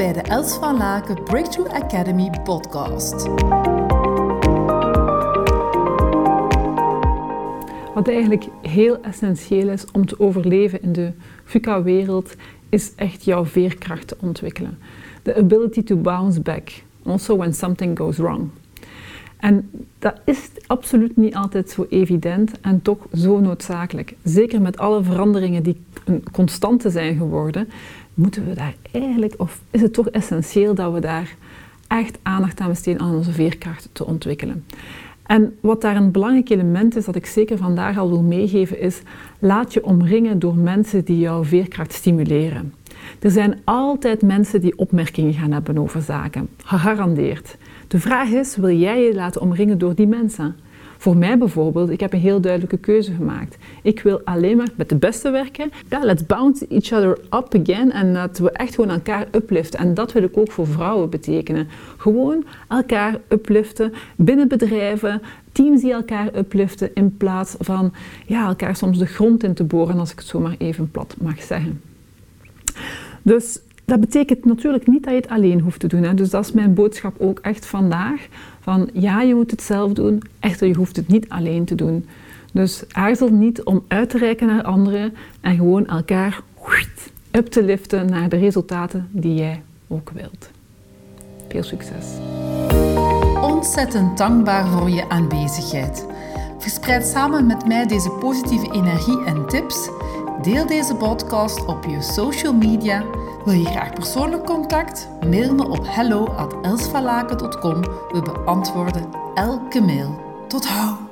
bij de Els van Laken Breakthrough Academy podcast. Wat eigenlijk heel essentieel is om te overleven in de VUCA-wereld, is echt jouw veerkracht te ontwikkelen. The ability to bounce back, also when something goes wrong. En dat is absoluut niet altijd zo evident en toch zo noodzakelijk. Zeker met alle veranderingen die een constante zijn geworden, moeten we daar eigenlijk, of is het toch essentieel dat we daar echt aandacht aan besteden aan onze veerkracht te ontwikkelen. En wat daar een belangrijk element is, dat ik zeker vandaag al wil meegeven, is laat je omringen door mensen die jouw veerkracht stimuleren. Er zijn altijd mensen die opmerkingen gaan hebben over zaken, gegarandeerd. De vraag is, wil jij je laten omringen door die mensen? Voor mij bijvoorbeeld, ik heb een heel duidelijke keuze gemaakt. Ik wil alleen maar met de beste werken. Ja, let's bounce each other up again. En dat we echt gewoon elkaar upliften. En dat wil ik ook voor vrouwen betekenen. Gewoon elkaar upliften binnen bedrijven, teams die elkaar upliften, in plaats van ja, elkaar soms de grond in te boren, als ik het zo maar even plat mag zeggen. Dus dat betekent natuurlijk niet dat je het alleen hoeft te doen. Dus dat is mijn boodschap ook echt vandaag. Van ja, je moet het zelf doen, echter je hoeft het niet alleen te doen. Dus aarzel niet om uit te reiken naar anderen en gewoon elkaar up te liften naar de resultaten die jij ook wilt. Veel succes. Ontzettend dankbaar voor je aanwezigheid. Verspreid samen met mij deze positieve energie en tips. Deel deze podcast op je social media wil je graag persoonlijk contact? Mail me op hello@elsvalaken.com. We beantwoorden elke mail. Tot hou!